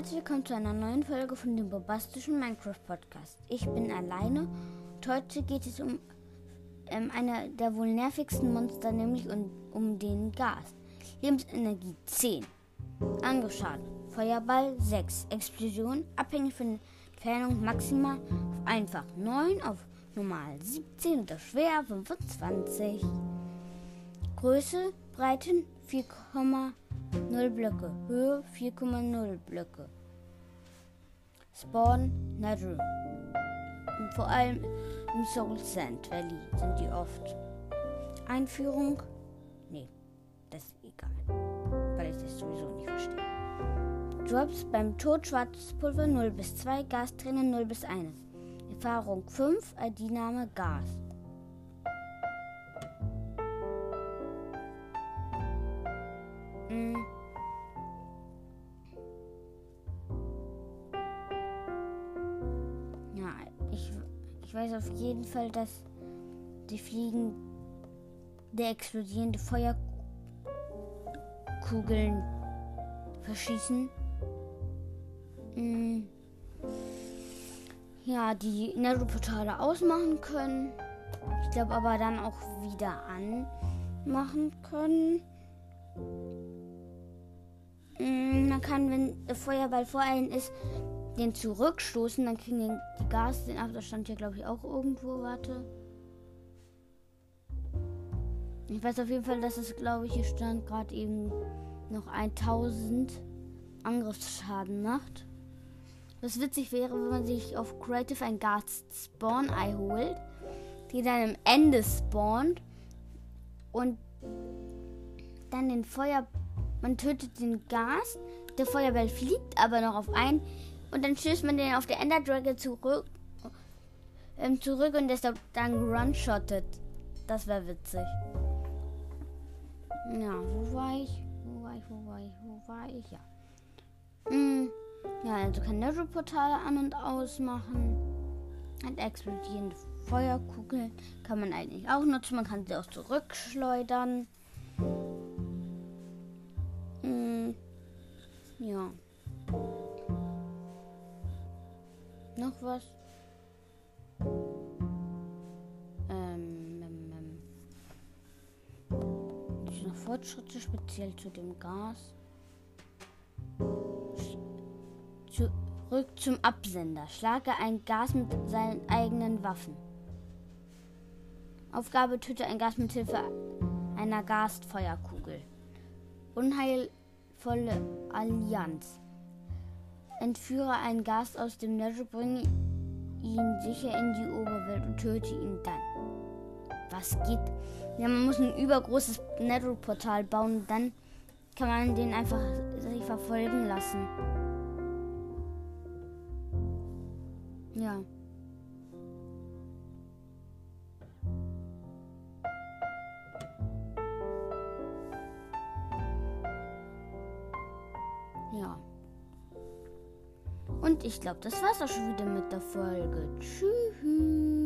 herzlich willkommen zu einer neuen Folge von dem bombastischen Minecraft Podcast. Ich bin alleine und heute geht es um ähm, einer der wohl nervigsten Monster, nämlich um, um den Gas. Lebensenergie 10, Angriffsschaden, Feuerball 6, Explosion, abhängig von Entfernung maximal auf einfach 9, auf normal 17 und auf schwer 25. Größe, Breiten 4,5 0 Blöcke. Höhe 4,0 Blöcke. Spawn Nether. Und vor allem im Soul Sand Valley sind die oft. Einführung? Nee, das ist egal. Weil ich das sowieso nicht verstehe. Drops beim Tod schwarzes Pulver 0 bis 2, Gasträne 0 bis 1. Erfahrung 5, ID-Name Gas. Mm. Ich weiß auf jeden Fall, dass die Fliegen der explodierende Feuerkugeln verschießen. Mm. Ja, die Nether-Portale ausmachen können. Ich glaube aber dann auch wieder anmachen können. Mm, man kann, wenn der Feuerball vor einem ist, den zurückstoßen. Dann kriegen den, die Gas den ab. Das stand hier, glaube ich, auch irgendwo. Warte. Ich weiß auf jeden Fall, dass es, glaube ich, hier stand gerade eben noch 1000 Angriffsschaden macht. Was witzig wäre, wenn man sich auf Creative ein Gas Spawn Ei holt, die dann am Ende spawnt und dann den Feuer. Man tötet den Gas, der Feuerball fliegt aber noch auf einen und dann stößt man den auf der Ender Dragon zurück, ähm, zurück und der ist dann run-shottet. Das wäre witzig. Ja, wo war ich? Wo war ich? Wo war ich? Wo war ich? Ja. Hm. Ja, also kann Nether-Portale an- und ausmachen. Und explodierende Feuerkugeln kann man eigentlich auch nutzen. Man kann sie auch zurückschleudern. Hm. Ja. Noch was? Ähm, ähm, ähm. Noch Fortschritte speziell zu dem Gas? Zurück zum Absender. Schlage ein Gas mit seinen eigenen Waffen. Aufgabe: Töte ein Gas mit Hilfe einer Gasfeuerkugel. Unheilvolle Allianz. Entführe einen Gast aus dem Nether, bringe ihn sicher in die Oberwelt und töte ihn dann. Was geht? Ja, man muss ein übergroßes Nether-Portal bauen dann kann man den einfach sich verfolgen lassen. Ja. Ja. Und ich glaube, das war's auch schon wieder mit der Folge. Tschüss.